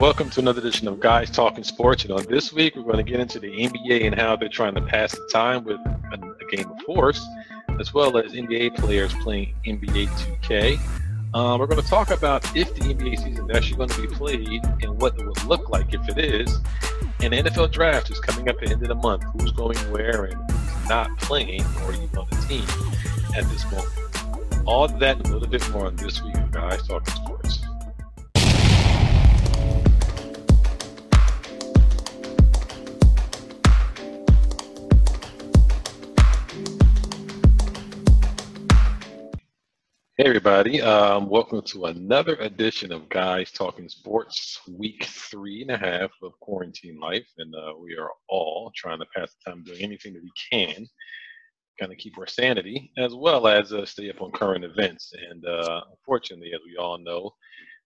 Welcome to another edition of Guys Talking Sports. You know, this week we're going to get into the NBA and how they're trying to pass the time with a, a game of horse, as well as NBA players playing NBA 2K. Um, we're going to talk about if the NBA season is actually going to be played and what it would look like if it is. And the NFL draft is coming up at the end of the month. Who's going where and who's not playing or even on the team at this moment. All that and a little bit more on this week of Guys Talking Sports. Hey, everybody. Um, welcome to another edition of Guys Talking Sports, week three and a half of quarantine life. And uh, we are all trying to pass the time doing anything that we can, kind of keep our sanity, as well as uh, stay up on current events. And uh, unfortunately, as we all know,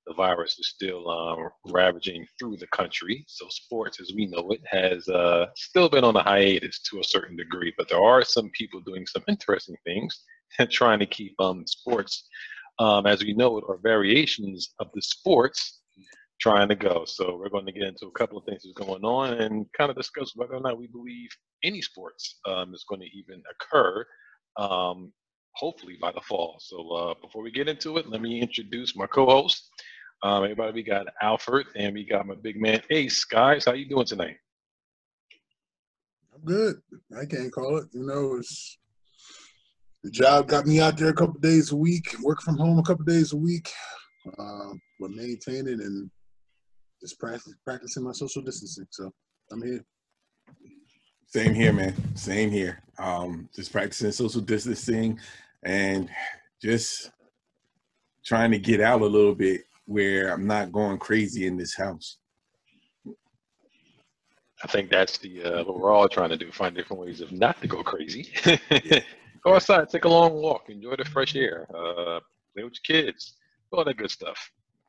the virus is still um, ravaging through the country. So sports, as we know it, has uh, still been on a hiatus to a certain degree. But there are some people doing some interesting things and trying to keep um, sports, um, as we know it, or variations of the sports trying to go. So we're going to get into a couple of things that's going on and kind of discuss whether or not we believe any sports um, is going to even occur, um, hopefully by the fall. So uh, before we get into it, let me introduce my co-host. Um, everybody, we got Alfred and we got my big man Ace. Guys, how you doing tonight? I'm good. I can't call it. You know, it's the job got me out there a couple days a week, work from home a couple days a week, uh, but maintaining and just practice, practicing my social distancing. So I'm here. Same here, man. Same here. Um, just practicing social distancing and just trying to get out a little bit where I'm not going crazy in this house. I think that's the uh, what we're all trying to do: find different ways of not to go crazy. go outside, take a long walk, enjoy the fresh air, uh, play with your kids, all that good stuff.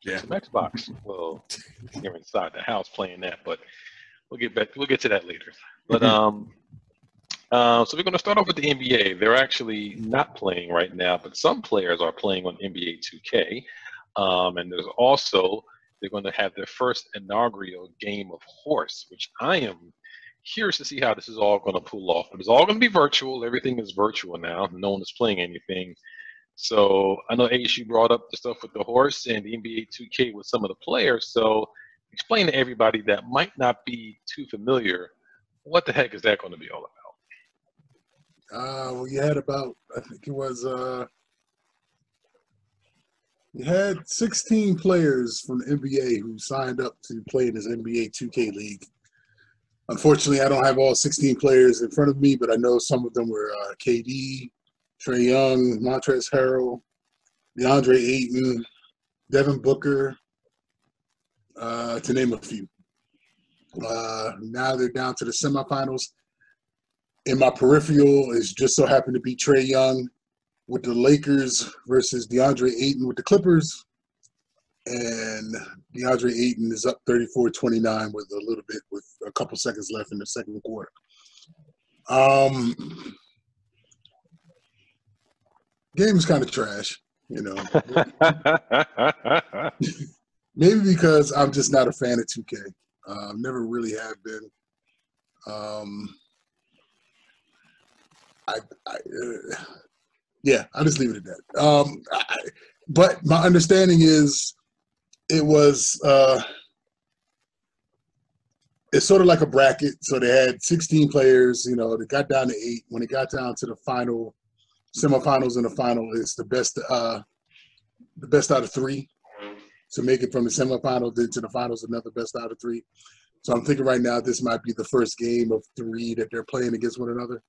Yeah. Some Xbox. Well, you're inside the house playing that, but we'll get back. We'll get to that later. But Mm-hmm. um, uh, so we're going to start off with the NBA. They're actually not playing right now, but some players are playing on NBA 2K. Um, and there's also they're going to have their first inaugural game of horse, which I am curious to see how this is all going to pull off. But it's all going to be virtual. Everything is virtual now. No one is playing anything. So I know you brought up the stuff with the horse and the NBA 2K with some of the players. So explain to everybody that might not be too familiar, what the heck is that going to be all about? Uh, well, you had about, I think it was, uh, you had 16 players from the NBA who signed up to play in this NBA 2K league. Unfortunately, I don't have all 16 players in front of me, but I know some of them were uh, KD, Trae Young, Montrezl Harrell, DeAndre Ayton, Devin Booker, uh, to name a few. Uh, now they're down to the semifinals. In my peripheral is just so happened to be Trae Young with the Lakers versus DeAndre Ayton with the Clippers. And DeAndre Ayton is up 34-29 with a little bit with a couple seconds left in the second quarter. Um game is kind of trash, you know. Maybe because I'm just not a fan of 2K. Uh, never really have been. Um, I, I uh, yeah, I'll just leave it at that. Um, I, but my understanding is it was uh, it's sort of like a bracket. So they had 16 players. You know, they got down to eight. When it got down to the final semifinals and the final, it's the best uh, the best out of three to make it from the semifinals into the finals. Another best out of three. So I'm thinking right now this might be the first game of three that they're playing against one another.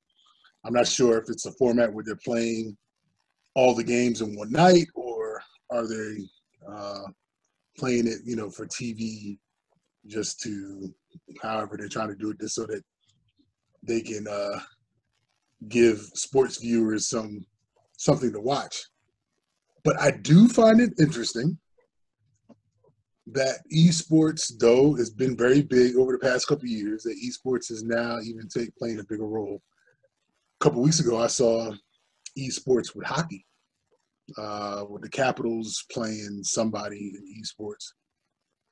I'm not sure if it's a format where they're playing all the games in one night or are they uh, playing it, you know, for TV just to, however they're trying to do it, just so that they can uh, give sports viewers some something to watch. But I do find it interesting that esports, though, has been very big over the past couple years. That esports is now even take, playing a bigger role. A couple weeks ago, I saw esports with hockey, uh, with the Capitals playing somebody in esports.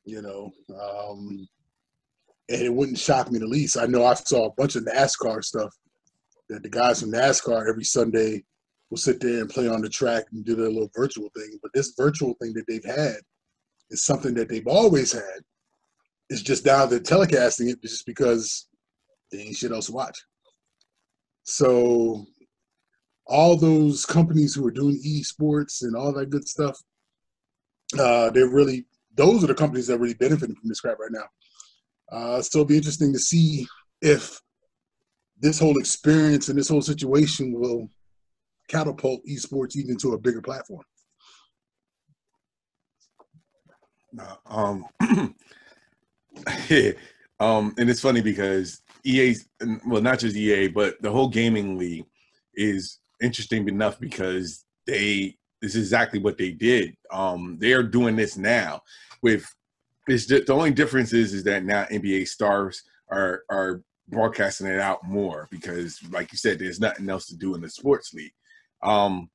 You know, um, and it wouldn't shock me the least. I know I saw a bunch of NASCAR stuff that the guys from NASCAR every Sunday will sit there and play on the track and do their little virtual thing. But this virtual thing that they've had is something that they've always had. It's just now they're telecasting it just because they ain't shit else to watch. So all those companies who are doing esports and all that good stuff, uh, they're really those are the companies that are really benefiting from this crap right now. Uh, so it'll be interesting to see if this whole experience and this whole situation will catapult esports even to a bigger platform. Um, yeah, um, and it's funny because EA, well, not just EA, but the whole gaming league is interesting enough because they this is exactly what they did. Um, they are doing this now with it's just, the only difference is is that now NBA stars are are broadcasting it out more because, like you said, there's nothing else to do in the sports league. Um,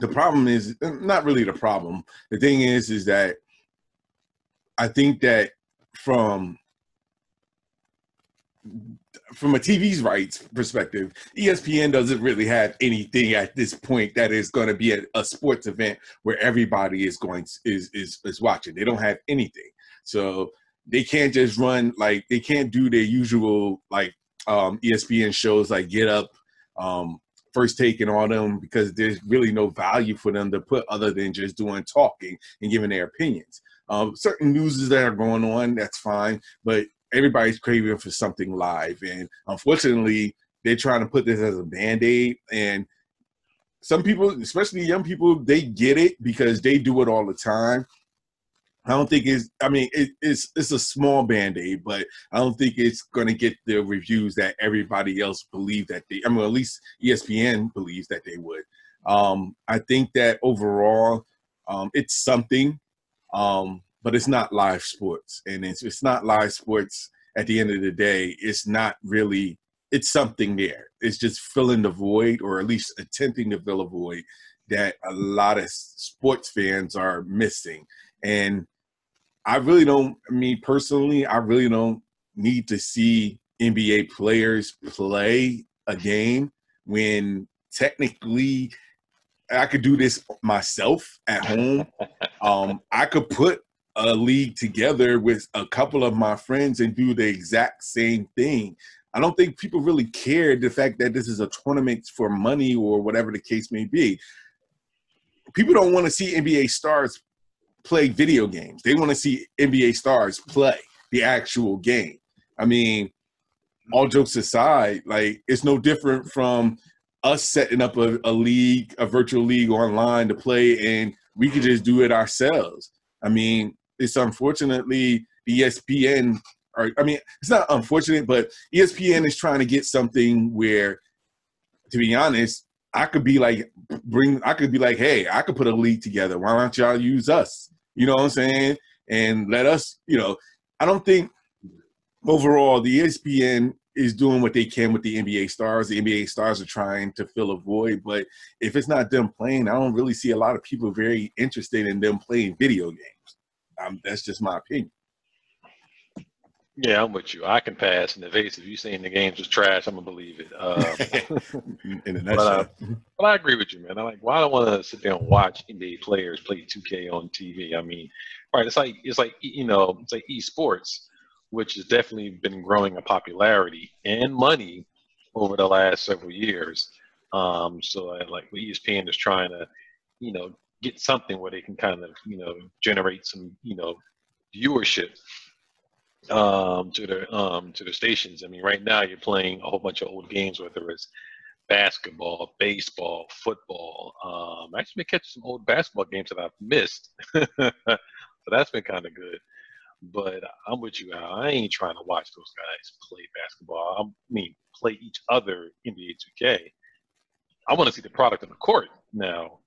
the problem is not really the problem. The thing is, is that I think that from from a TV's rights perspective, ESPN doesn't really have anything at this point that is going to be a, a, sports event where everybody is going to, is is is watching. They don't have anything, so they can't just run like they can't do their usual like um, ESPN shows like Get Up, um, First Take, and all them because there's really no value for them to put other than just doing talking and giving their opinions. Um, certain news that are going on, that's fine, but everybody's craving for something live, and unfortunately, they're trying to put this as a band aid. And some people, especially young people, they get it because they do it all the time. I don't think it's. I mean, it, it's it's a small band aid, but I don't think it's going to get the reviews that everybody else believe that they. I mean, at least ESPN believes that they would. Um, I think that overall, um, it's something, um, but it's not live sports, and it's it's not live sports. At the end of the day, it's not really. It's something there. It's just filling the void, or at least attempting to fill a void that a lot of sports fans are missing. And I really don't. Me personally, I really don't need to see NBA players play a game when technically I could do this myself at home. um, I could put a league together with a couple of my friends and do the exact same thing. I don't think people really care the fact that this is a tournament for money or whatever the case may be. People don't want to see NBA stars play video games. They want to see NBA stars play the actual game. I mean, all jokes aside, like it's no different from us setting up a, a league, a virtual league online to play, and we could just do it ourselves. I mean, it's unfortunately ESPN, or I mean, it's not unfortunate, but ESPN is trying to get something where, to be honest, I could be like, bring, I could be like, hey, I could put a league together. Why don't y'all use us? You know what I'm saying? And let us, you know, I don't think overall the ESPN is doing what they can with the NBA stars. The NBA stars are trying to fill a void, but if it's not them playing, I don't really see a lot of people very interested in them playing video games. Um, that's just my opinion. Yeah, I'm with you. I can pass in the face. If you saying the games was trash, I'm gonna believe it. Um, in a. But, uh, but, I agree with you, man. I like. Well, I don't want to sit there and watch NBA players play 2K on TV. I mean, right? It's like it's like you know, it's like esports, which has definitely been growing in popularity and money over the last several years. Um, so uh, like ESPN is trying to, you know, get something where they can kind of you know generate some you know viewership um, to their um, to their stations. I mean, right now you're playing a whole bunch of old games, whether it's basketball, baseball, football. Um, I actually been catching some old basketball games that I've missed, so that's been kind of good. But I'm with you. I ain't trying to watch those guys play basketball. I mean, play each other in the 2K. I want to see the product on the court now.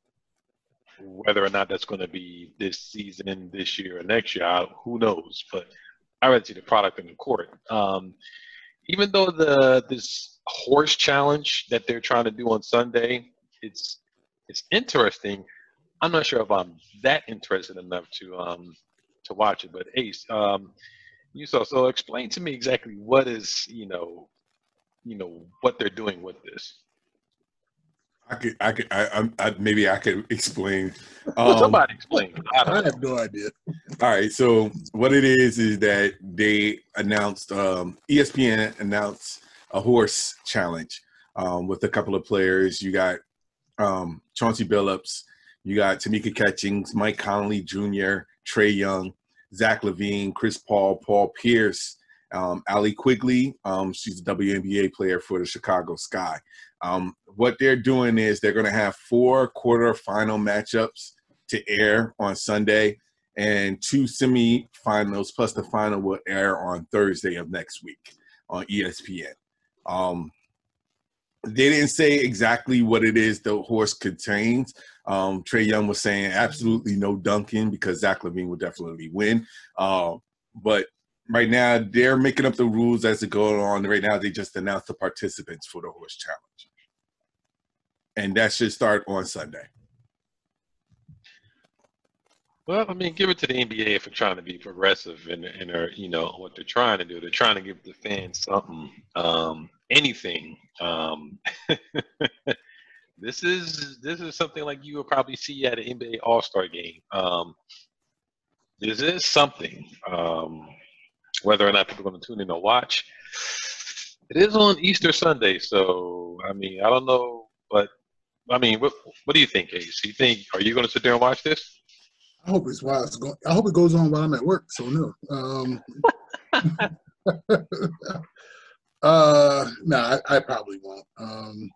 Whether or not that's going to be this season, this year, or next year, I, who knows? But I rather see the product in the court. Um, even though the this horse challenge that they're trying to do on Sunday, it's it's interesting. I'm not sure if I'm that interested enough to um, to watch it. But Ace, um, you saw. So explain to me exactly what is you know, you know what they're doing with this. I could, I could, I, I, maybe I could explain. Um, Somebody explain. I, I have no idea. All right, so what it is is that they announced, um, ESPN announced a horse challenge um, with a couple of players. You got um, Chauncey Billups, you got Tamika Catchings, Mike Conley Jr., Trae Young, Zach LaVine, Chris Paul, Paul Pierce, um, Allie Quigley. Um, she's a WNBA player for the Chicago Sky. Um, what they're doing is they're going to have four quarterfinal matchups to air on Sunday, and two semifinals plus the final will air on Thursday of next week on ESPN. Um, they didn't say exactly what it is the horse contains. Um, Trae Young was saying absolutely no dunking because Zach LaVine would definitely win. Uh, but right now they're making up the rules as it goes on. Right now they just announced the participants for the horse challenge, and that should start on Sunday. Well, I mean, give it to the NBA for trying to be progressive and and are you know what they're trying to do. They're trying to give the fans something, um, anything. Um, this is this is something like you will probably see at an NBA All Star game. Um, this is something. Um, whether or not people are going to tune in or watch, it is on Easter Sunday. So I mean, I don't know, but I mean, what what do you think, Ace? You think are you going to sit there and watch this? I hope it's while it's going. I hope it goes on while I'm at work. So no. Um, uh, no, nah, I, I, probably won't. Um,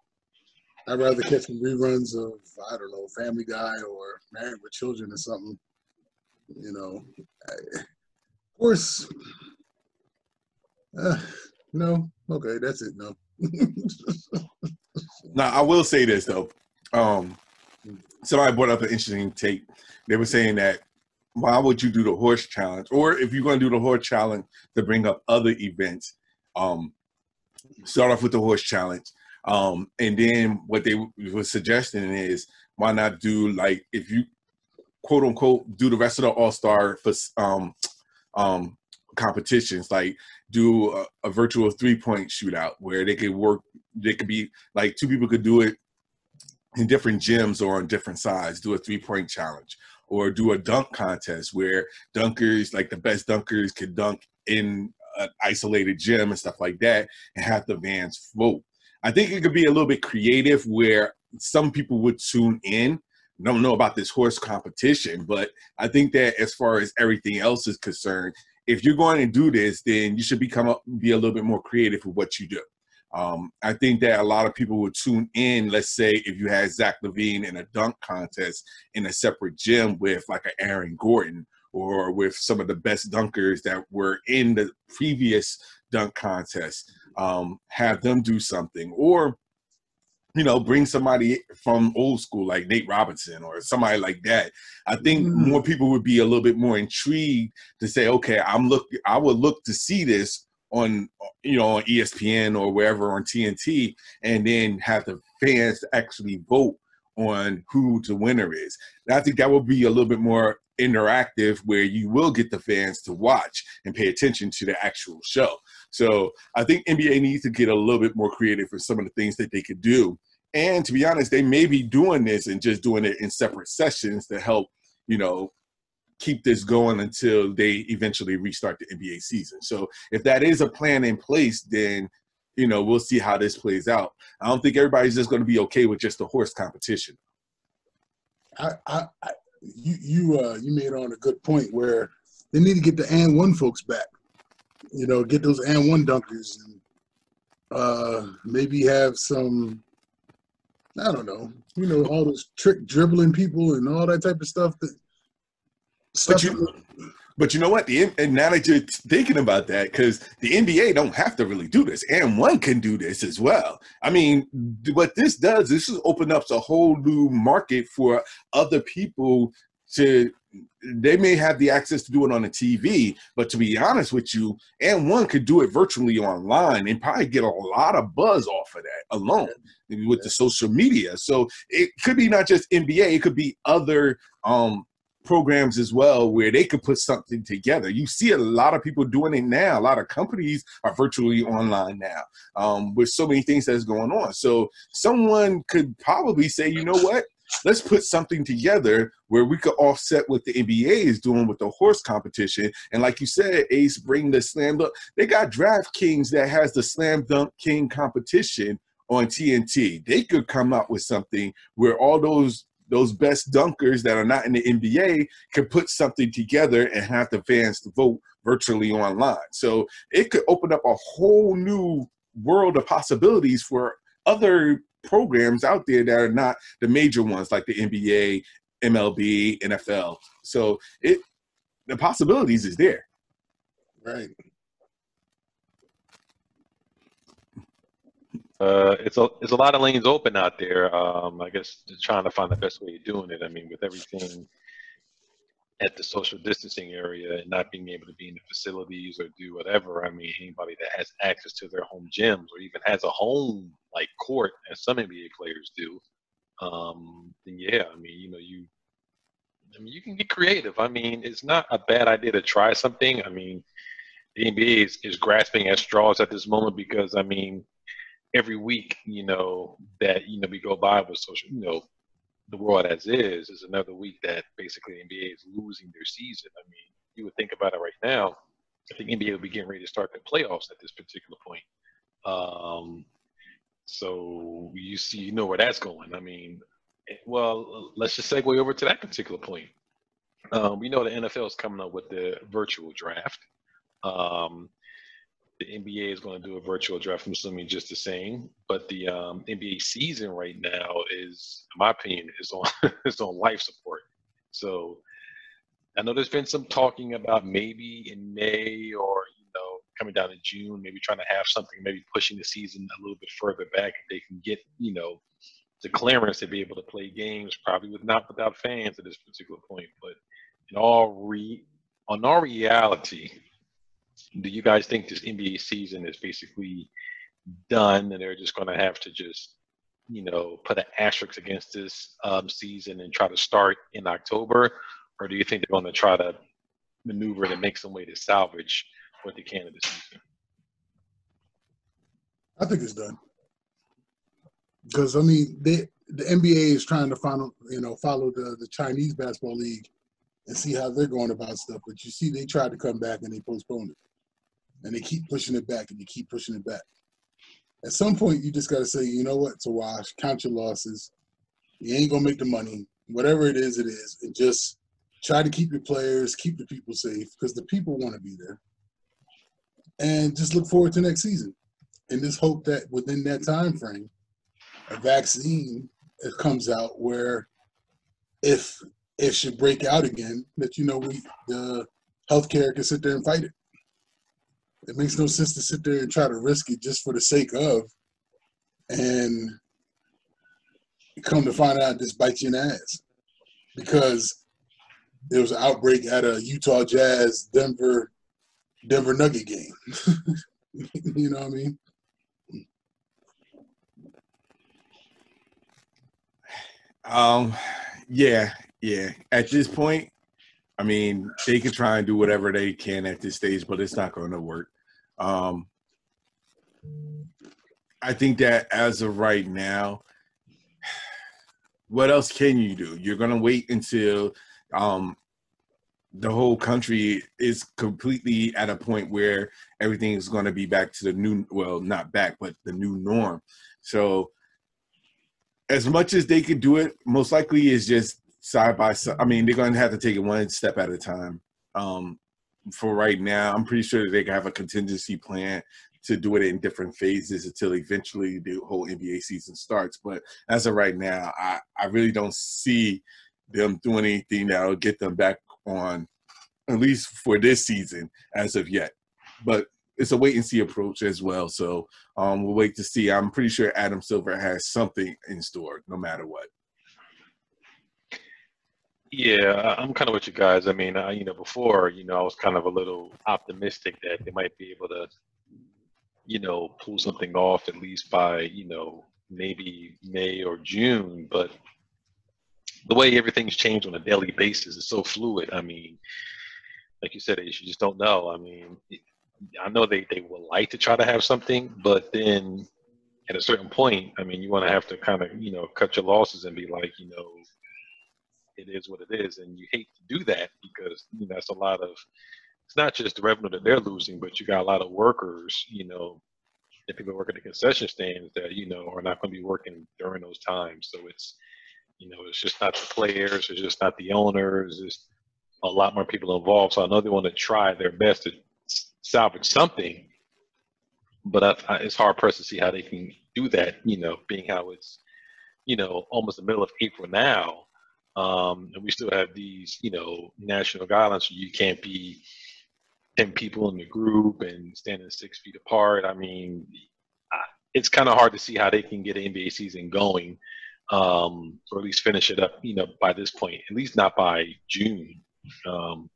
I'd rather catch some reruns of I don't know Family Guy or Married with Children or something. You know, I, of course. Uh, no, okay, that's it. No. now I will say this though. Um, somebody brought up an interesting take. They were saying that why would you do the horse challenge, or if you're going to do the horse challenge to bring up other events, um, start off with the horse challenge, um, and then what they were suggesting is why not do like if you quote unquote do the rest of the All Star for um, um, competitions, like do a, a virtual three point shootout where they could work. They could be like two people could do it in different gyms or on different sides, do a three point challenge or do a dunk contest where dunkers, like the best dunkers, could dunk in an isolated gym and stuff like that and have the fans vote. I think it could be a little bit creative where some people would tune in. Don't know about this horse competition, but I think that as far as everything else is concerned, if you're going to do this, then you should become a, be a little bit more creative with what you do. Um, I think that a lot of people would tune in. Let's say if you had Zach LaVine in a dunk contest in a separate gym with like an Aaron Gordon or with some of the best dunkers that were in the previous dunk contest, um, have them do something, or you know, bring somebody from old school like Nate Robinson or somebody like that. I think mm. more people would be a little bit more intrigued to say, okay, I'm look, I would look to see this on you know on ESPN or wherever on TNT, and then have the fans actually vote on who the winner is. And I think that will be a little bit more interactive, where you will get the fans to watch and pay attention to the actual show. So I think NBA needs to get a little bit more creative for some of the things that they could do. And to be honest, they may be doing this and just doing it in separate sessions to help, you know, keep this going until they eventually restart the NBA season. So if that is a plan in place, then you know we'll see how this plays out. I don't think everybody's just going to be okay with just a horse competition. I, I, I you you uh, you made on a good point where they need to get the and one folks back. You know, get those and one dunkers and uh, maybe have some. I don't know, you know, all those trick dribbling people and all that type of stuff that but you, but you know what? The and now that you're thinking about that, because the NBA don't have to really do this, and one can do this as well. I mean, what this does, this is open up a whole new market for other people to. They may have the access to do it on a TV, but to be honest with you, and one could do it virtually online and probably get a lot of buzz off of that alone with the social media. So it could be not just NBA; it could be other um, programs as well where they could put something together. You see a lot of people doing it now. A lot of companies are virtually online now um, with so many things that's going on. So someone could probably say, you know what? Let's put something together where we could offset what the NBA is doing with the horse competition. And like you said, Ace, bring the slam dunk. They got DraftKings that has the slam dunk king competition on TNT. They could come up with something where all those those best dunkers that are not in the NBA can put something together and have the fans to vote virtually online. So it could open up a whole new world of possibilities for other programs out there that are not the major ones like the NBA, MLB, NFL. So it the possibilities is there. Right. Uh, it's a it's a lot of lanes open out there. Um, I guess trying to find the best way of doing it. I mean, with everything at the social distancing area and not being able to be in the facilities or do whatever. I mean, anybody that has access to their home gyms or even has a home like court, as some NBA players do, um, then yeah, I mean, you know, you, I mean, you can get creative. I mean, it's not a bad idea to try something. I mean, the NBA is, is grasping at straws at this moment because I mean, every week, you know, that you know we go by with social, you know, the world as is is another week that basically the NBA is losing their season. I mean, you would think about it right now. I think NBA will be getting ready to start the playoffs at this particular point. Um, so you see, you know where that's going. I mean, eh, well, let's just segue over to that particular point. Um, we know the NFL is coming up with the virtual draft. Um, the NBA is going to do a virtual draft. I'm assuming just the same, but the um, NBA season right now is, in my opinion, is on is on life support. So I know there's been some talking about maybe in May or you know coming down in June, maybe trying to have something, maybe pushing the season a little bit further back if they can get you know the clearance to be able to play games, probably with not without fans at this particular point. But in all re on all reality, do you guys think this NBA season is basically done and they're just going to have to just, you know, put an asterisk against this um, season and try to start in October? Or do you think they're going to try to maneuver to make some way to salvage what they can of the season? I think it's done. Because I mean, they, the NBA is trying to follow, you know, follow the, the Chinese basketball league and see how they're going about stuff. But you see, they tried to come back and they postponed it and they keep pushing it back and you keep pushing it back. At some point, you just got to say, you know what, to wash, count your losses. You ain't gonna make the money. Whatever it is, it is, and just try to keep your players, keep the people safe because the people want to be there, and just look forward to next season. And just hope that within that time frame, a vaccine comes out where, if it should break out again, that you know we the healthcare can sit there and fight it. It makes no sense to sit there and try to risk it just for the sake of, and come to find out this bites you in the ass because there was an outbreak at a Utah Jazz Denver Denver Nugget game. you know what I mean? Um, yeah, yeah. At this point, I mean, they can try and do whatever they can at this stage, but it's not going to work. Um, I think that as of right now, what else can you do? You're to wait until um, the whole country is completely at a point where everything is to be back to the new, well, not back, but the new norm. So, as much as they could do it, most likely is just side by side. I mean, they're to have to take it one step at a time. Um, for right now, I'm pretty sure they have a contingency plan to do it in different phases until eventually the whole NBA season starts. But as of right now, I, I really don't see them doing anything that'll get them back on, at least for this season as of yet. But it's a wait and see approach as well. So um, we'll wait to see. I'm pretty sure Adam Silver has something in store no matter what. Yeah, I'm kind of with you guys. I mean, you know, before, you know, I was kind of a little optimistic that they might be able to, you know, pull something off at least by, you know, maybe May or June. But the way everything's changed on a daily basis is so fluid. I mean, like you said, you just don't know. I mean, I know they, they would like to try to have something, but then at a certain point, I mean, you want to have to kind of, you know, cut your losses and be like, you know, it is what it is. And you hate to do that because, you know, that's a lot of, it's not just the revenue that they're losing, but you got a lot of workers, you know, if people work at the concession stands that, you know, are not going to be working during those times. So it's, you know, it's just not the players, it's just not the owners, it's a lot more people involved. So I know they want to try their best to salvage something, but I, I, it's hard pressed to see how they can do that. You know, being how it's you know almost the middle of April now, um, and we still have these you know national guidelines. So you can't be ten people in the group and standing six feet apart. I mean, it's kind of hard to see how they can get an NBA season going, um, or at least finish it up. You know, by this point, at least not by June. Um,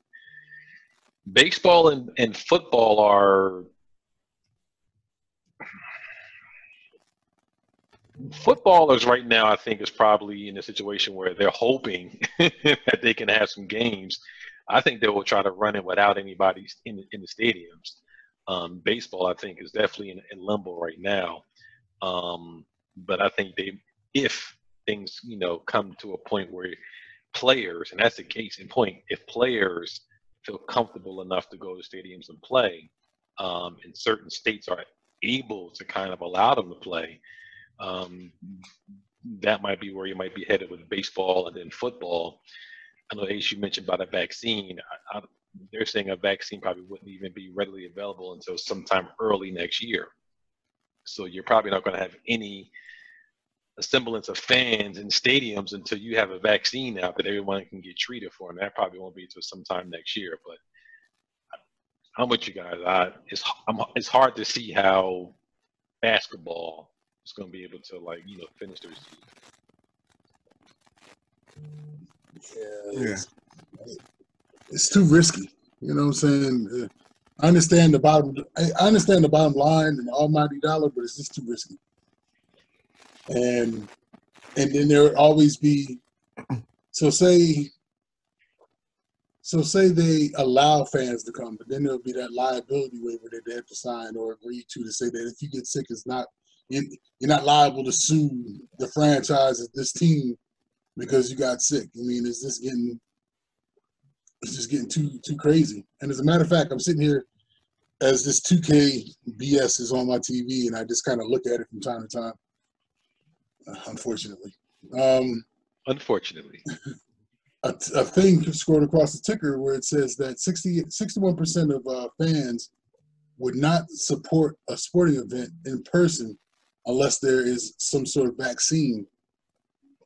baseball and, and football are footballers right now i think is probably in a situation where they're hoping that they can have some games. I think they will try to run it without anybody in, in the stadiums. Um, baseball i think is definitely in, in limbo right now. Um, but i think they if things you know come to a point where players and that's the case in point if players feel comfortable enough to go to stadiums and play, um, and certain states are able to kind of allow them to play, um, that might be where you might be headed with baseball and then football. I know Ace, you mentioned about a vaccine. I, I, they're saying a vaccine probably wouldn't even be readily available until sometime early next year. So you're probably not going to have any semblance of fans in stadiums until you have a vaccine out that everyone can get treated for, and that probably won't be until sometime next year. But I'm with you guys. I, it's I'm, it's hard to see how basketball is going to be able to like you know finish the season. Yeah, it's, yeah. it's too risky. You know what I'm saying? Uh, I understand the bottom. I understand the bottom line and the almighty dollar, but it's just too risky and and then there would always be so say so say they allow fans to come, but then there'll be that liability waiver that they have to sign or agree to to say that if you get sick, it's not you're not liable to sue the franchise of this team because you got sick. I mean, it's just getting it's just getting too too crazy. And as a matter of fact, I'm sitting here as this 2K BS is on my TV, and I just kind of look at it from time to time unfortunately. Um, unfortunately. A, a, thing scored across the ticker where it says that 60, 61% of uh, fans would not support a sporting event in person unless there is some sort of vaccine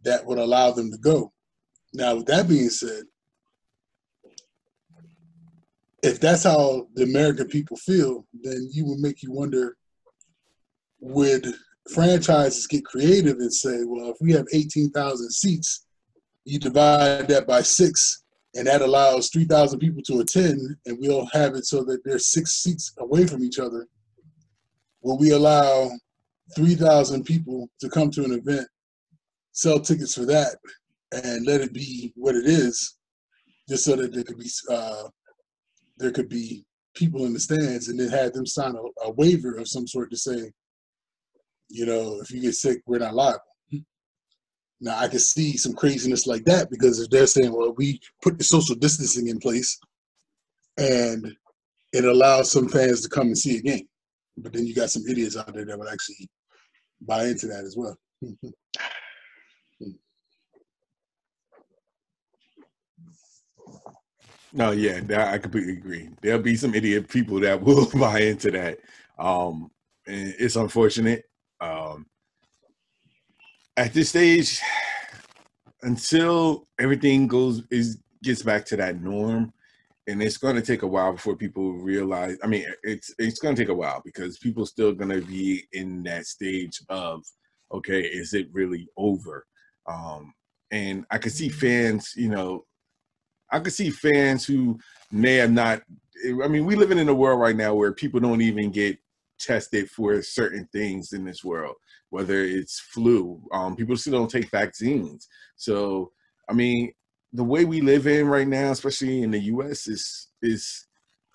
that would allow them to go. Now, with that being said, if that's how the American people feel, then you would make you wonder would franchises get creative and say, well, if we have 18,000 seats, you divide that by six, and that allows 3,000 people to attend, and we'll have it so that there's six seats away from each other. Will we allow 3,000 people to come to an event, sell tickets for that, and let it be what it is, just so that there could be uh, there could be people in the stands, and then have them sign a, a waiver of some sort to say, you know, if you get sick, we're not liable. Now I can see some craziness like that because if they're saying, well, we put the social distancing in place and it allows some fans to come and see a game. But then you got some idiots out there that would actually buy into that as well. no, yeah, I completely agree. There'll be some idiot people that will buy into that. Um, and it's unfortunate. Um, at this stage, until everything goes is gets back to that norm, and it's going to take a while before people realize. I mean, it's it's going to take a while because people still going to be in that stage of, okay, is it really over? Um, and I could see fans, you know, I could see fans who may have not. I mean, we living in a world right now where people don't even get tested for certain things in this world, whether it's flu. Um, people still don't take vaccines. So I mean, the way we live in right now, especially in the U.S., is is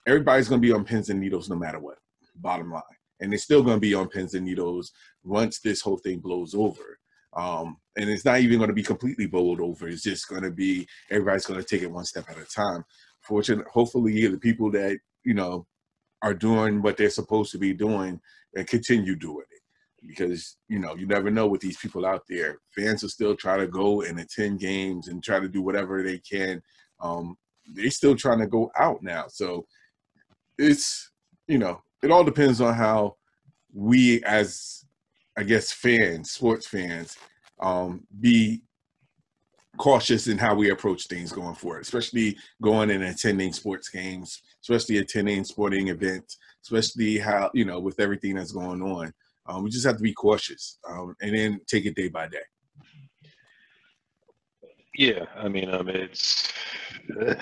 everybody's going to be on pins and needles no matter what. Bottom line, and it's still going to be on pins and needles once this whole thing blows over. Um, and it's not even going to be completely bowled over. It's just going to be everybody's going to take it one step at a time. Fortunately, hopefully, the people that you know are doing what they're supposed to be doing and continue doing because you know you never know with these people out there. Fans will still try to go and attend games and try to do whatever they can. Um, they're still trying to go out now, so it's you know it all depends on how we as I guess fans, sports fans, um, be cautious in how we approach things going forward, especially going and attending sports games, especially attending sporting events, especially how you know with everything that's going on. Um, we just have to be cautious um, and then take it day by day. Yeah, I mean, um, it's, uh,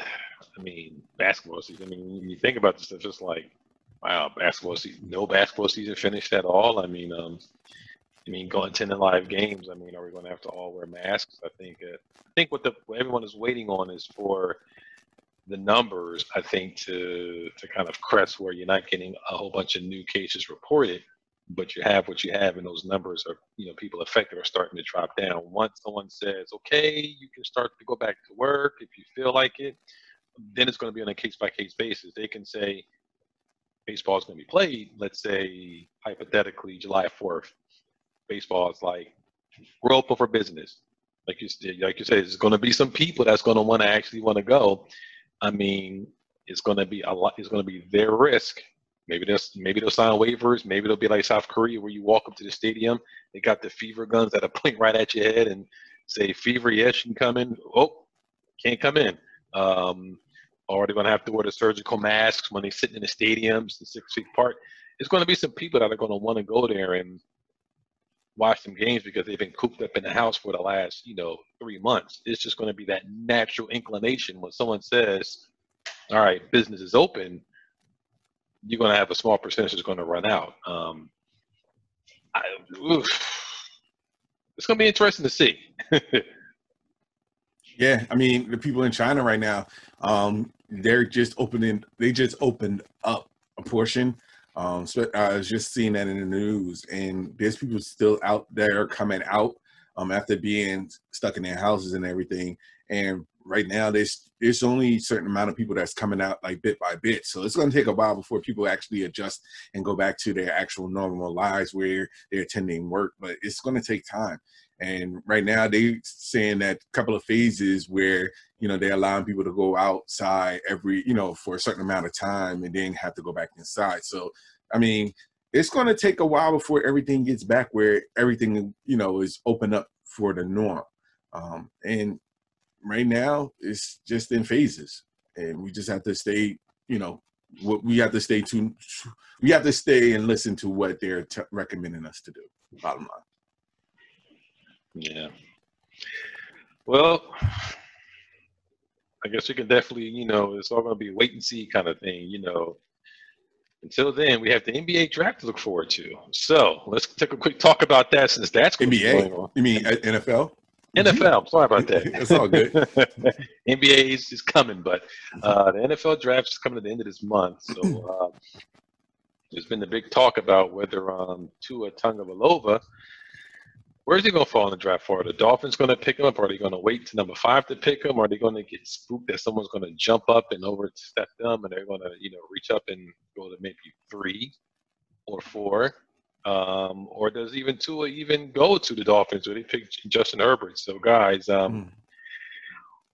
I mean, basketball season. I mean, when you think about this, it's just like, wow, basketball season. No basketball season finished at all. I mean, um, I mean, going to live games. I mean, are we going to have to all wear masks? I think. Uh, I think what the what everyone is waiting on is for the numbers. I think to to kind of crest where you're not getting a whole bunch of new cases reported, but you have what you have, and those numbers are, you know, people affected are starting to drop down. Once someone says, okay, you can start to go back to work if you feel like it, then it's going to be on a case by case basis. They can say baseball is going to be played, let's say hypothetically July 4th. Baseball is like, open for business. Like you, like you said, there's going to be some people that's going to want to actually want to go. I mean, it's going to be a lot. It's going to be their risk Maybe they'll maybe they'll sign waivers. Maybe they'll be like South Korea, where you walk up to the stadium, they got the fever guns that are point right at your head and say, "Fever, yes, you can come in." Oh, can't come in. Um, they're going to have to wear the surgical masks when they're sitting in the stadiums, the six feet apart. There's going to be some people that are going to want to go there and watch some games because they've been cooped up in the house for the last, you know, three months. It's just going to be that natural inclination when someone says, "All right, business is open." You're going to have a small percentage that's going to run out. Um, I, it's going to be interesting to see. yeah, I mean, the people in China right now, um, they're just opening. They just opened up a portion. Um, so I was just seeing that in the news, and there's people still out there coming out um, after being stuck in their houses and everything. And right now there's there's only a certain amount of people that's coming out like bit by bit. So it's going to take a while before people actually adjust and go back to their actual normal lives where they're attending work but it's going to take time. And right now they're saying that couple of phases where you know they're allowing people to go outside every you know for a certain amount of time and then have to go back inside. So i mean it's going to take a while before everything gets back where everything you know is open up for the norm um, and right now it's just in phases, and we just have to stay. You know, what we have to stay tuned. We have to stay and listen to what they're t- recommending us to do. Bottom line. Yeah. Well, I guess we can definitely, you know, it's all going to be wait and see kind of thing, you know. Until then, we have the NBA draft to look forward to. So let's take a quick talk about that since that's going NBA. You mean NFL? NFL. Sorry about that. it's all good. NBA is, is coming, but uh, the NFL draft is coming at the end of this month. So uh, there's been the big talk about whether um, Tua Tagovailoa, where's he going to fall in the draft for? Are the Dolphins going to pick him up? Or are they going to wait to number five to pick him? Or are they going to get spooked that someone's going to jump up and overstep them, and they're going to you know reach up and go to maybe three or four? Um, or does even Tua even go to the Dolphins or they pick Justin Herbert? So, guys, um, mm.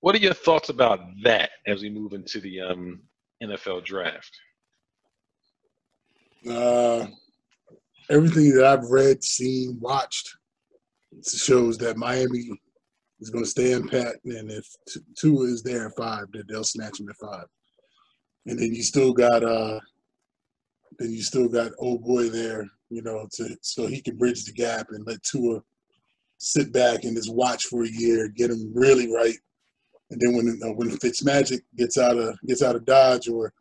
what are your thoughts about that as we move into the um, NFL draft? Uh, everything that I've read, seen, watched shows that Miami is going to stay in pat, and if Tua is there at five, that they'll snatch him at five. And then you still got uh, then you still got old boy there you know, to so he can bridge the gap and let Tua sit back and just watch for a year, get him really right, and then when uh, when Fitzmagic gets out of gets out of Dodge or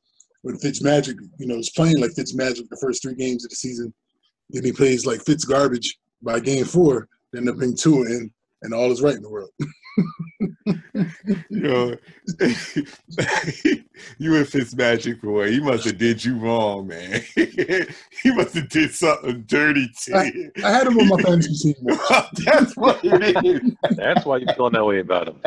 when Fitzmagic, you know, is playing like Fitzmagic the first three games of the season, then he plays like Fitz garbage by game four, then up bring Tua in, and all is right in the world. Yo, you and Fitzmagic boy, he must have did you wrong, man. he must have did something dirty to I, you. I had him on my fantasy team. That's what it is. That's why you're feeling that way about him.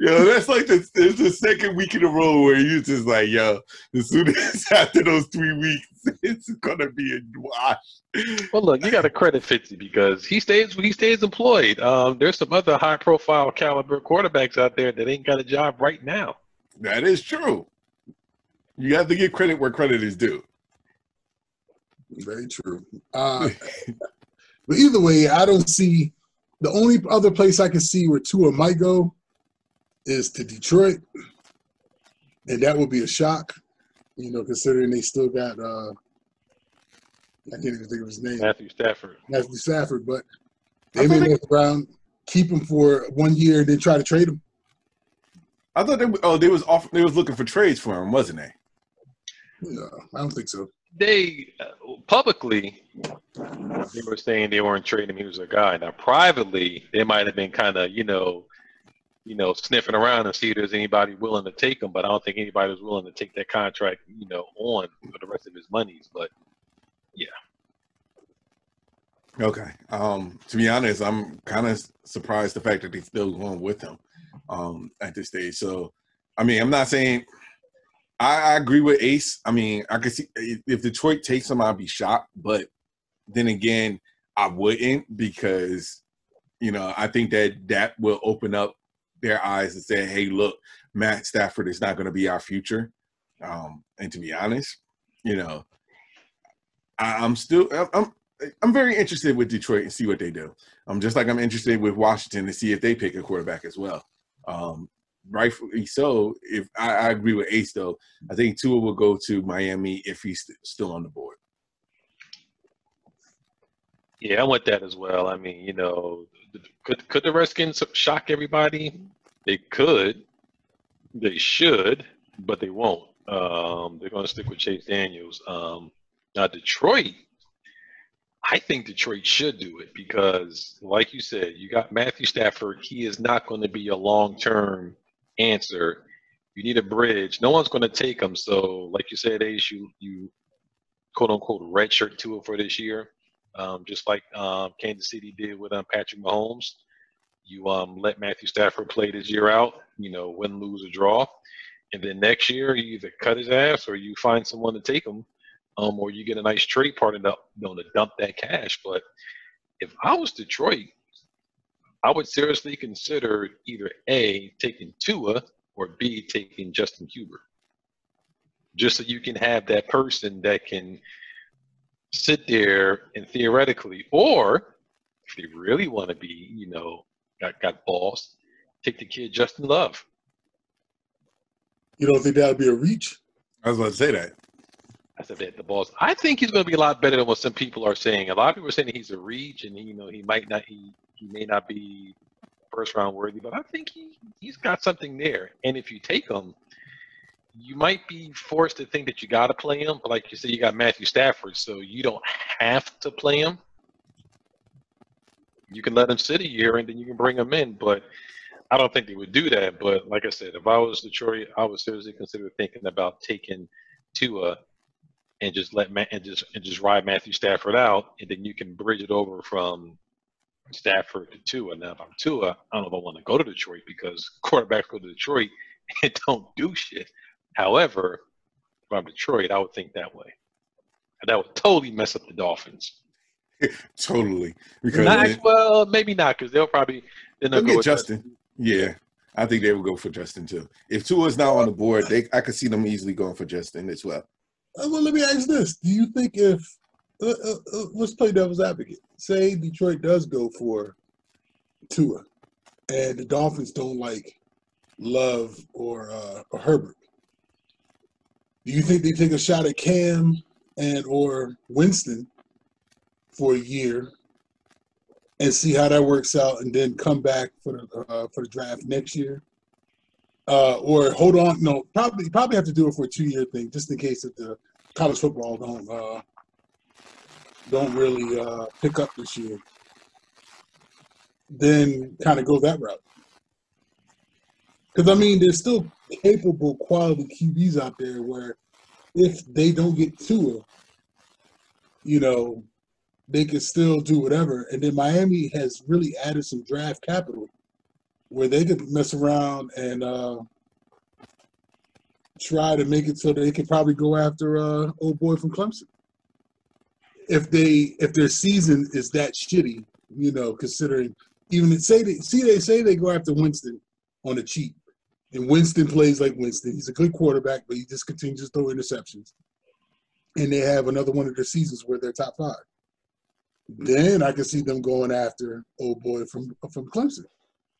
Yo, that's like the, it's the second week in a row where you just like, yo, as soon as after those three weeks, it's gonna be a wash. Well, look, you got to credit Fitzy because he stays he stays employed. Um, there's some other high profile caliber quarterbacks out there that ain't got a job right now. That is true. You have to give credit where credit is due. Very true. Uh, but either way, I don't see the only other place I can see where Tua might go is to Detroit, and that would be a shock. You know, considering they still got uh, I can't even think of his name, Matthew Stafford. Matthew Stafford, but they thought may look around, keep him for one year, and then try to trade him. I thought they oh they was off they was looking for trades for him, wasn't they? No, I don't think so. They uh, publicly they were saying they weren't trading him. He was a guy. Now privately, they might have been kind of you know, you know, sniffing around and see if there's anybody willing to take him. But I don't think anybody was willing to take that contract, you know, on for the rest of his monies. But Okay. Um, to be honest, I'm kind of surprised the fact that they're still going with him um, at this stage. So, I mean, I'm not saying I, I agree with Ace. I mean, I could see if if Detroit takes him, I'd be shocked. But then again, I wouldn't because you know I think that that will open up their eyes and say, "Hey, look, Matt Stafford is not going to be our future." Um, and to be honest, you know, I, I'm still I'm, I'm I'm very interested with Detroit and see what they do. Um, just like I'm interested with Washington to see if they pick a quarterback as well. Um, rightfully so. If I, I agree with Ace though, I think Tua will go to Miami if he's st- still on the board. yeah, I want that as well. I mean, you know, could could the Redskins shock everybody? They could. They should, but they won't. Um, they're going to stick with Chase Daniels. Um, now, Detroit, I think Detroit should do it because, like you said, you got Matthew Stafford. He is not going to be a long term answer. You need a bridge. No one's going to take him. So, like you said, Ace, you, you quote unquote redshirt Tua for this year, um, just like um, Kansas City did with um, Patrick Mahomes. You um, let Matthew Stafford play this year out, you know, win, lose, or draw. And then next year, you either cut his ass or you find someone to take him um, or you get a nice trade partner to, you know, to dump that cash. But if I was Detroit, I would seriously consider either A, taking Tua, or B, taking Justin Herbert. Just so you can have that person that can sit there and theoretically, or if they really want to be, you know, got, got balls, take the kid Justin Love. You don't think that would be a reach? I was about to say that. I said that the balls. I think he's going to be a lot better than what some people are saying. A lot of people are saying he's a reach, and you know he might not he he may not be first round worthy, but I think he he's got something there. And if you take him, you might be forced to think that you got to play him. But like you said, you got Matthew Stafford, so you don't have to play him. You can let him sit a year, and then you can bring him in. But I don't think they would do that. But like I said, if I was Detroit, I would seriously consider thinking about taking Tua and just let Ma- and just and just ride Matthew Stafford out, and then you can bridge it over from Stafford to Tua. Now, if I'm Tua, I don't know if I want to go to Detroit because quarterbacks go to Detroit and don't do shit. However, if I'm Detroit, I would think that way. And that would totally mess up the Dolphins. Totally. Because Not, well, maybe not because they'll probably then they'll they'll go with Justin. Yeah. I think they would go for Justin too. If Tua's not on the board, they I could see them easily going for Justin as well. Uh, well, let me ask this: Do you think if uh, uh, uh, let's play devil's advocate, say Detroit does go for Tua, and the Dolphins don't like Love or uh, or Herbert, do you think they take a shot at Cam and or Winston for a year and see how that works out, and then come back for the uh, for the draft next year? Uh, or hold on, no, probably probably have to do it for a two year thing, just in case that the college football don't uh, don't really uh, pick up this year. Then kind of go that route. Because I mean, there's still capable quality QBs out there where if they don't get Tua, you know, they can still do whatever. And then Miami has really added some draft capital where they could mess around and uh, try to make it so they could probably go after uh, old boy from Clemson. If they if their season is that shitty, you know, considering even say they see they say they go after Winston on the cheap, and Winston plays like Winston. He's a good quarterback, but he just continues to throw interceptions. And they have another one of their seasons where they're top five. Then I can see them going after old boy from from Clemson.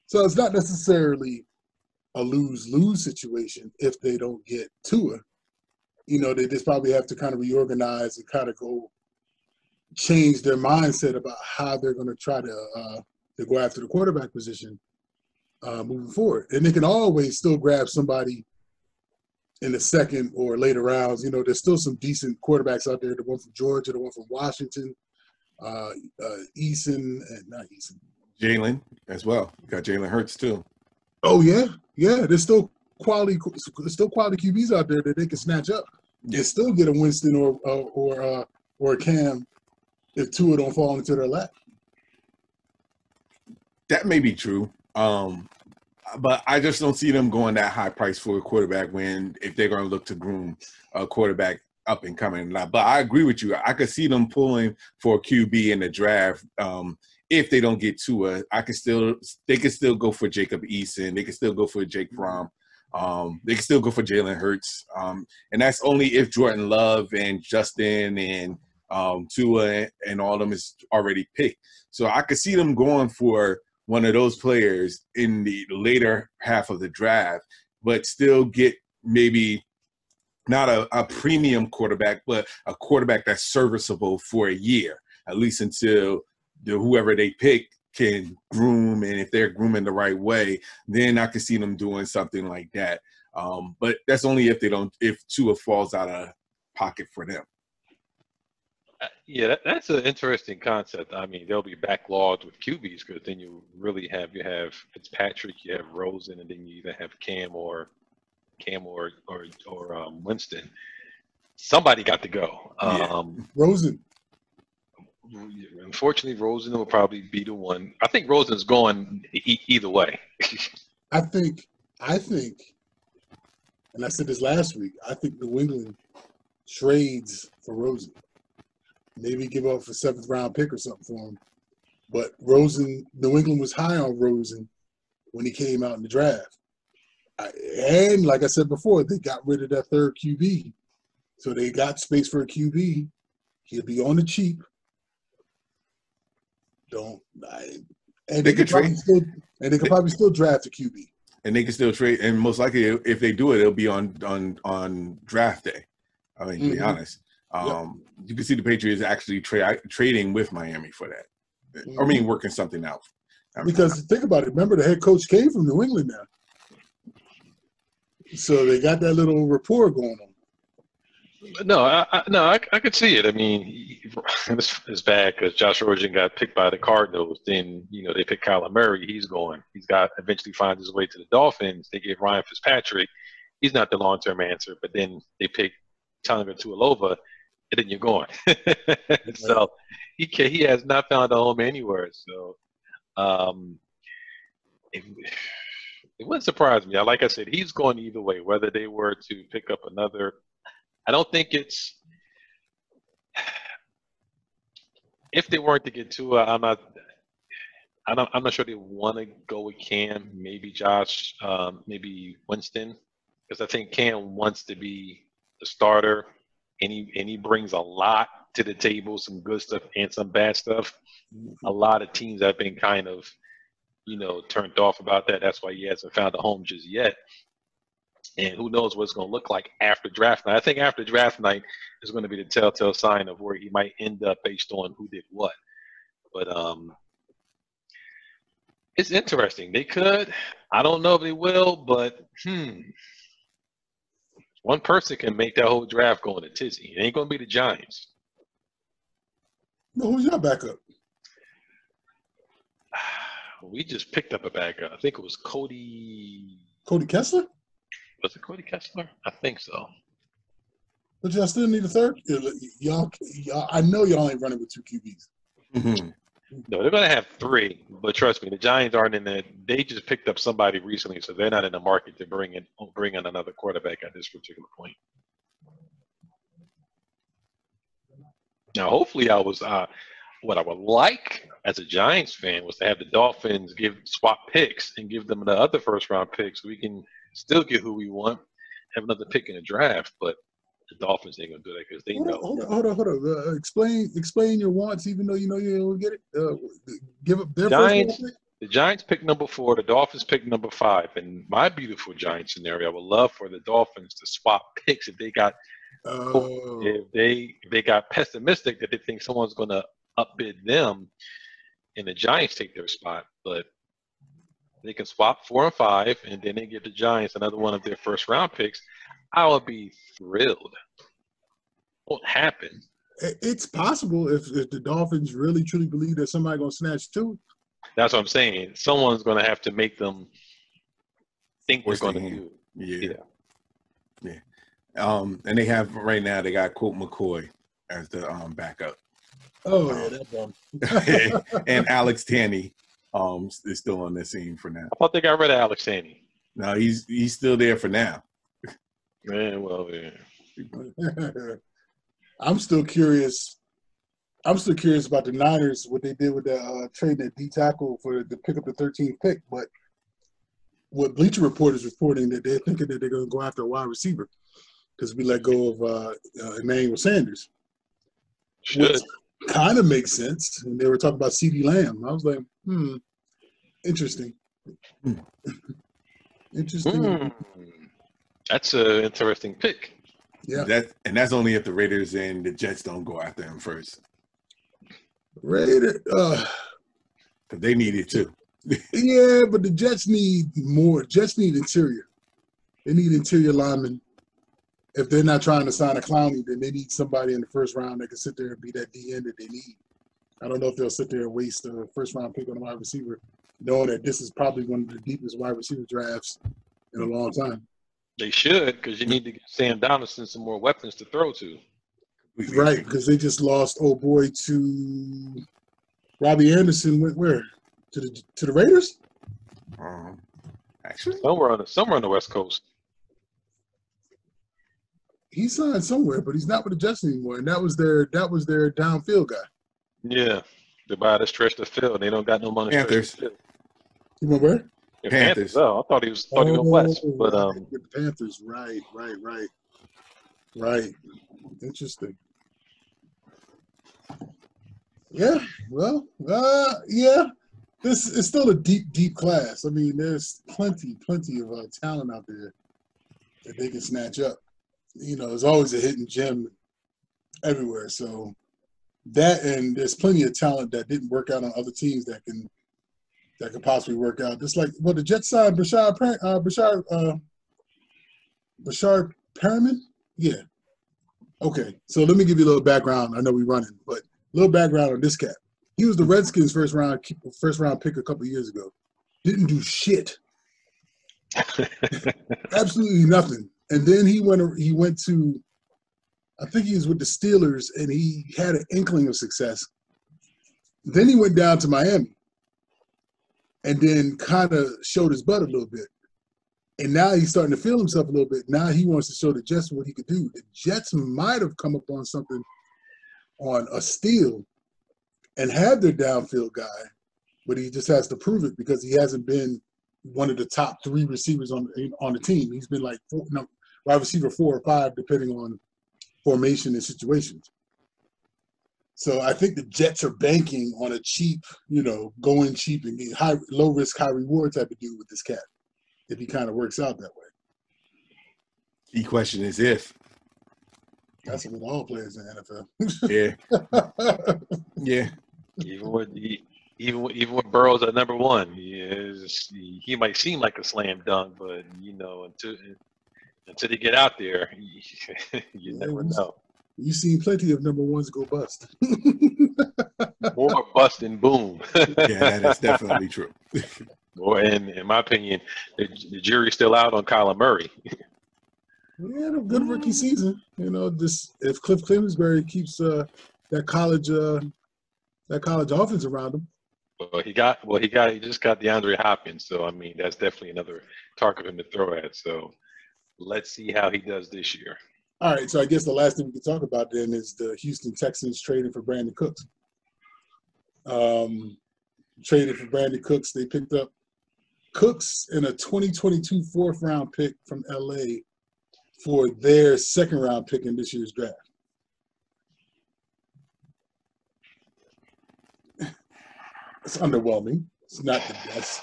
So it's not necessarily a lose lose situation if they don't get Tua. You know, they just probably have to kind of reorganize and kind of go change their mindset about how they're going to try to uh, to go after the quarterback position uh, moving forward. And they can always still grab somebody in the second or later rounds. You know, there's still some decent quarterbacks out there. The one from Georgia, the one from Washington, uh, uh, Eason, and not Eason. Jalen as well. You got Jalen Hurts too. Oh yeah, yeah. There's still quality, there's still quality QBs out there that they can snatch up. Yeah. still get a Winston or uh, or uh, or a Cam if Tua don't fall into their lap. That may be true. Um, but I just don't see them going that high price for a quarterback when if they're going to look to groom a quarterback up and coming. But I agree with you. I could see them pulling for QB in the draft. Um, if they don't get Tua, I can still they can still go for Jacob Eason. They can still go for Jake Fromm. Um, they can still go for Jalen Hurts. Um, and that's only if Jordan Love and Justin and um, Tua and all of them is already picked. So I could see them going for one of those players in the later half of the draft, but still get maybe not a, a premium quarterback, but a quarterback that's serviceable for a year, at least until whoever they pick can groom, and if they're grooming the right way, then I can see them doing something like that. Um, but that's only if they don't, if Tua falls out of pocket for them. Uh, yeah, that, that's an interesting concept. I mean, they'll be backlogged with QBs because then you really have you have Fitzpatrick, you have Rosen, and then you either have Cam or Cam or or or um, Winston. Somebody got to go. Um, yeah. Rosen. Unfortunately, Rosen will probably be the one. I think Rosen's going e- either way. I think. I think. And I said this last week. I think New England trades for Rosen maybe give up a seventh round pick or something for him. But Rosen, New England was high on Rosen when he came out in the draft. I, and like I said before, they got rid of that third QB. So they got space for a QB. He'll be on the cheap. Don't I, and they, they could trade still, and they could probably still draft a QB. And they can still trade, and most likely, if they do it, it'll be on on on draft day. I mean, to mm-hmm. be honest, um, yep. You can see the Patriots actually tra- trading with Miami for that. Mm-hmm. I mean, mm-hmm. working something out. I mean, because think about it. Remember, the head coach came from New England now, so they got that little rapport going on. No, I, I, no, I, I could see it. I mean, he, it's, bad because Josh Rosen got picked by the Cardinals. Then you know they pick Kyler Murray. He's going. He's got eventually finds his way to the Dolphins. They get Ryan Fitzpatrick. He's not the long term answer. But then they pick Tua Tuilova and then you're going. so he can, he has not found a home anywhere. So um, it, it wouldn't surprise me. Like I said, he's going either way. Whether they were to pick up another, I don't think it's. If they weren't to get to, I'm not. I'm not, I'm not sure they want to go with Cam, maybe Josh, um, maybe Winston, because I think Cam wants to be the starter and he and he brings a lot to the table, some good stuff and some bad stuff. A lot of teams have been kind of, you know, turned off about that. That's why he hasn't found a home just yet. And who knows what it's going to look like after draft night. I think after draft night is going to be the telltale sign of where he might end up based on who did what. But um, it's interesting. They could. I don't know if they will, but hmm, one person can make that whole draft go in a tizzy. It ain't going to be the Giants. No, who's your backup? We just picked up a backup. I think it was Cody. Cody Kessler? Was it Cody Kessler? I think so. But y'all still need a third? Y'all, y'all I know y'all ain't running with two QBs. Mhm. No, they're gonna have three, but trust me, the Giants aren't in that. They just picked up somebody recently, so they're not in the market to bring in bring in another quarterback at this particular point. Now, hopefully, I was uh, what I would like as a Giants fan was to have the Dolphins give swap picks and give them the other first round picks. So we can still get who we want, have another pick in the draft, but the Dolphins ain't gonna do that because they Hold on, know. hold on, hold on, hold on. Uh, explain, explain your wants, even though you know you don't get it. Uh, give up their Giants-? The Giants pick number four, the Dolphins pick number five. And my beautiful Giant scenario, I would love for the Dolphins to swap picks if they got Oh, if they if they got pessimistic that they think someone's gonna upbid them and the Giants take their spot. But they can swap four and five and then they give the Giants another one of their first round picks. I would be thrilled. Won't happen. it's possible if, if the Dolphins really truly believe that somebody's gonna snatch two. That's what I'm saying. Someone's gonna have to make them think we're gonna do. Yeah. Yeah. Yeah. Um, and they have right now they got Colt McCoy as the um backup. Oh yeah, that dumb. and Alex Tanney um is still on the scene for now. I thought they got rid of Alex Sandy. No, he's he's still there for now. Man, well, yeah. I'm still curious. I'm still curious about the Niners, what they did with the uh, trading that D tackle for to pick up the 13th pick. But what Bleacher Report is reporting that they're thinking that they're going to go after a wide receiver because we let go of uh, uh, Emmanuel Sanders, Should. which kind of makes sense. And they were talking about CeeDee Lamb. I was like, hmm, interesting. Hmm. interesting. Hmm. That's an interesting pick. Yeah. That and that's only if the Raiders and the Jets don't go after him first. Raiders, Uh, Because they need it too. Yeah, but the Jets need more. Jets need interior. They need interior linemen. If they're not trying to sign a Clowney, then they need somebody in the first round that can sit there and be that D end that they need. I don't know if they'll sit there and waste a first round pick on a wide receiver, knowing that this is probably one of the deepest wide receiver drafts in a long time. They should, because you need to give Sam Donaldson some more weapons to throw to. Right, because they just lost old boy to Robbie Anderson went where? To the to the Raiders? Um, actually, Somewhere on the somewhere on the West Coast. He signed somewhere, but he's not with the Jets anymore. And that was their that was their downfield guy. Yeah. They buy the stretch the field. They don't got no money. Panthers. the field. You remember where? Panthers. Panthers. Oh, I thought he was thought he went west. Oh, But um the Panthers, right, right, right, right. Interesting. Yeah, well, uh, yeah. This is still a deep, deep class. I mean, there's plenty, plenty of uh, talent out there that they can snatch up. You know, there's always a hidden gem everywhere. So that, and there's plenty of talent that didn't work out on other teams that can that could possibly work out. Just like well, the Jets signed Bashar, uh, Bashar, uh, Bashar Perriman. Yeah. Okay, so let me give you a little background. I know we're running, but a little background on this cat. He was the Redskins' first round first round pick a couple years ago. Didn't do shit, absolutely nothing. And then he went he went to, I think he was with the Steelers, and he had an inkling of success. Then he went down to Miami, and then kind of showed his butt a little bit. And now he's starting to feel himself a little bit. Now he wants to show the Jets what he could do. The Jets might have come up on something on a steal and had their downfield guy, but he just has to prove it because he hasn't been one of the top three receivers on on the team. He's been like four, no, wide receiver four or five, depending on formation and situations. So I think the Jets are banking on a cheap, you know, going cheap and get high, low risk, high reward type of dude with this cat. If he kind of works out that way, key question is if. that's with all players in the Yeah, NFL. yeah. even with the even with, even with Burrows at number one, he is he might seem like a slam dunk, but you know until until they get out there, you, you Yeah, never know. You've seen plenty of number ones go bust. More bust and boom. Yeah, that is definitely true. Well, and in my opinion, the, the jury's still out on Kyler Murray. He had a good rookie season. You know, just if Cliff Kingsbury keeps uh, that college uh, that college offense around him. Well, he got well. He got he just got DeAndre Hopkins, so I mean that's definitely another target for him to throw at. So let's see how he does this year. All right, so I guess the last thing we can talk about then is the Houston Texans trading for Brandin Cooks. Um, traded for Brandin Cooks. They picked up Cooks in a 2022 fourth round pick from LA for their second round pick in this year's draft. It's underwhelming. It's not the best.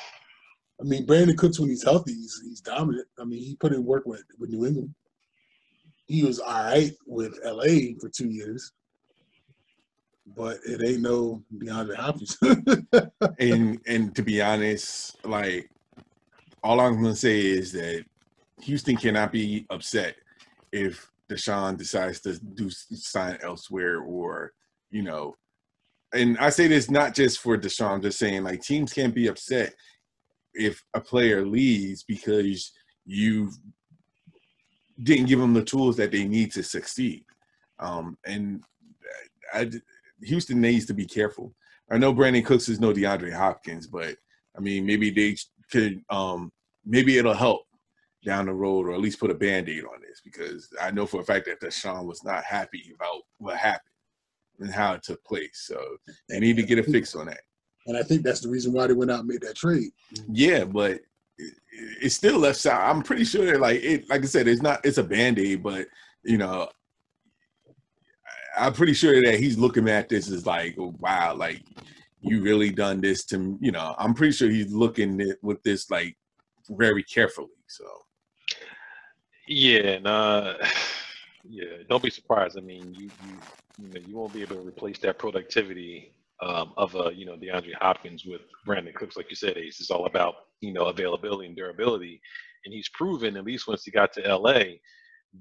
I mean, Brandin Cooks, when he's healthy, he's, he's dominant. I mean, he put in work with, with New England. He was all right with LA for two years, but it ain't no DeAndre Hopkins. and and to be honest, like all I'm gonna say is that Houston cannot be upset if Deshaun decides to do sign elsewhere or you know. And I say this not just for Deshaun, I'm just saying like teams can't be upset if a player leaves because you didn't give them the tools that they need to succeed. Um, and I, Houston needs to be careful. I know Brandin Cooks is no DeAndre Hopkins, but I mean maybe they could um, maybe it'll help down the road or at least put a band-aid on this because I know for a fact that Deshaun was not happy about what happened and how it took place. So they need to get a fix on that. And I think that's the reason why they went out and made that trade. Yeah, but it, still left out. I'm pretty sure like it like I said, it's not it's a band-aid, but you know, I'm pretty sure that he's looking at this as like, wow, like you really done this to you know, I'm pretty sure he's looking at with this like very carefully. So yeah, uh, yeah, don't be surprised. I mean, you you you know you won't be able to replace that productivity um, of a you know DeAndre Hopkins with Brandin Cooks, like you said, Ace. It's all about you know availability and durability, and he's proven at least once he got to LA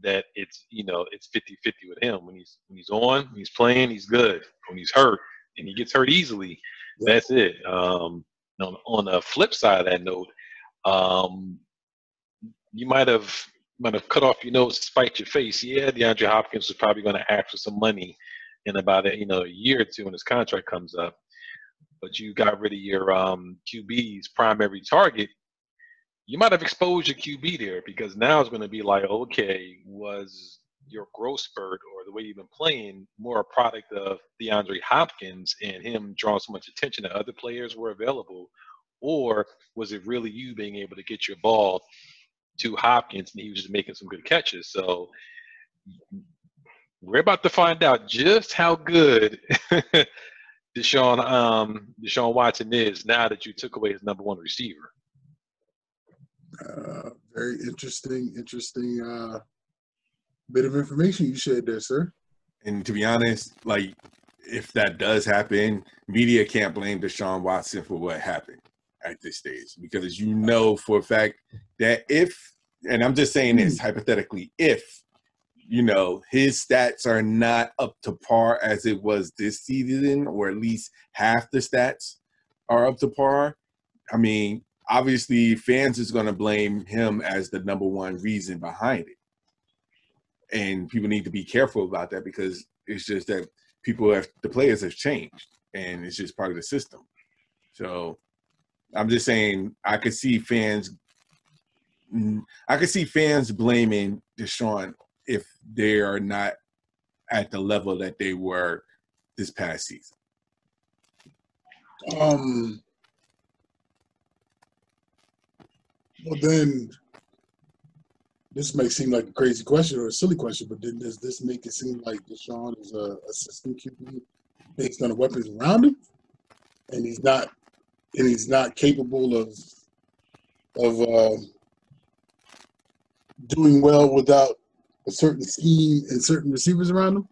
that it's you know it's 50-50 with him when he's when he's on, when he's playing, he's good. When he's hurt and he gets hurt easily, that's it. Um, on, on the flip side of that note, um, you might have might have cut off your nose to spite your face. Yeah, DeAndre Hopkins is probably going to ask for some money in about a you know a year or two when his contract comes up. But you got rid of your um, QB's primary target. You might have exposed your QB there because now it's going to be like, okay, was your growth spurt or the way you've been playing more a product of DeAndre Hopkins and him drawing so much attention that other players were available, or was it really you being able to get your ball to Hopkins and he was just making some good catches? So we're about to find out just how good Deshaun um, Deshaun Watson is now that you took away his number one receiver. Uh, very interesting, interesting uh, bit of information you shared there, sir. And to be honest, like if that does happen, media can't blame Deshaun Watson for what happened at this stage because you know for a fact that if, and I'm just saying this hypothetically, if you know his stats are not up to par as it was this season, or at least half the stats are up to par. I mean, obviously, fans is going to blame him as the number one reason behind it, and people need to be careful about that because it's just that people have the players have changed, and it's just part of the system. So, I'm just saying, I could see fans. Mm, I could see fans blaming Deshaun if they are not at the level that they were this past season? Um. Well, then this may seem like a crazy question or a silly question, but then does this make it seem like Deshaun is a assistant QB based on the weapons around him, and he's not, and he's not capable of of uh, doing well without a certain scheme and certain receivers around him?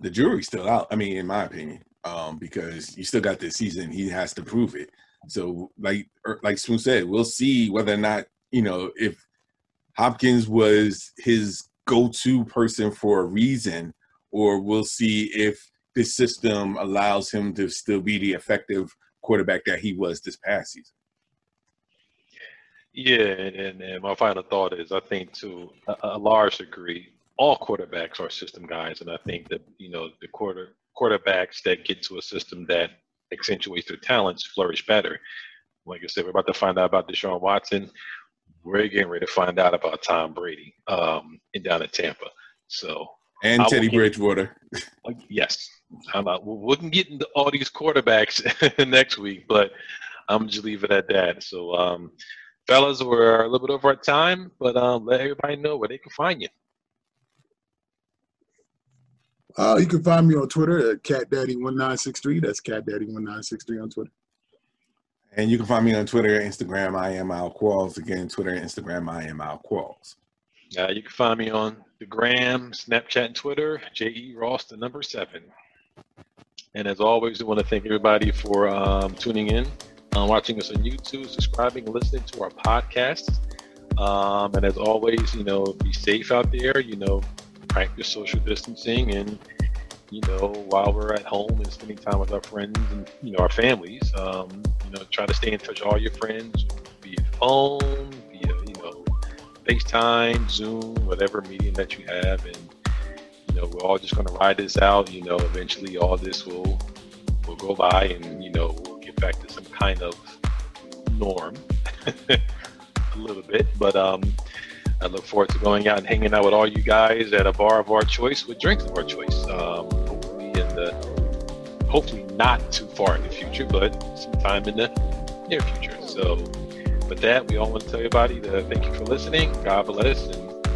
The jury's still out. I mean, in my opinion, um, because you still got this season. He has to prove it. So, like, er, like Spoon said, we'll see whether or not you know if Hopkins was his go-to person for a reason, or we'll see if this system allows him to still be the effective quarterback that he was this past season. Yeah, and, and my final thought is I think to a, a large degree, all quarterbacks are system guys, and I think that you know the quarter quarterbacks that get to a system that accentuates their talents flourish better. Like I said, we're about to find out about Deshaun Watson. We're getting ready to find out about Tom Brady um, and down in Tampa. So and Teddy Bridgewater. yes, I'm not, we can get into all these quarterbacks next week, but I'm just leaving it at that. So, um, fellas, we're a little bit over our time, but um, let everybody know where they can find you. Uh, you can find me on Twitter at CatDaddy1963. That's CatDaddy1963 on Twitter. And you can find me on Twitter Instagram. I am Al Qualls. Again, Twitter Instagram. I am Al Qualls. Uh, you can find me on the Gram, Snapchat, and Twitter. J E Ross, the number seven. And as always, we want to thank everybody for um, tuning in, uh, watching us on YouTube, subscribing, listening to our podcast. Um, and as always, you know, be safe out there. You know, practice social distancing and you know while we're at home and spending time with our friends and you know our families um, you know try to stay in touch with all your friends via phone via you know facetime zoom whatever medium that you have and you know we're all just going to ride this out you know eventually all this will will go by and you know back to some kind of norm a little bit but um I look forward to going out and hanging out with all you guys at a bar of our choice with drinks of our choice. Um, hopefully in the, hopefully not too far in the future, but sometime in the near future. So, with that, we all want to tell everybody to thank you for listening. God bless and,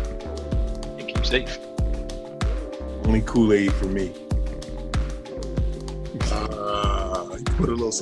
and keep safe. Only Kool Aid for me. Uh, you put a little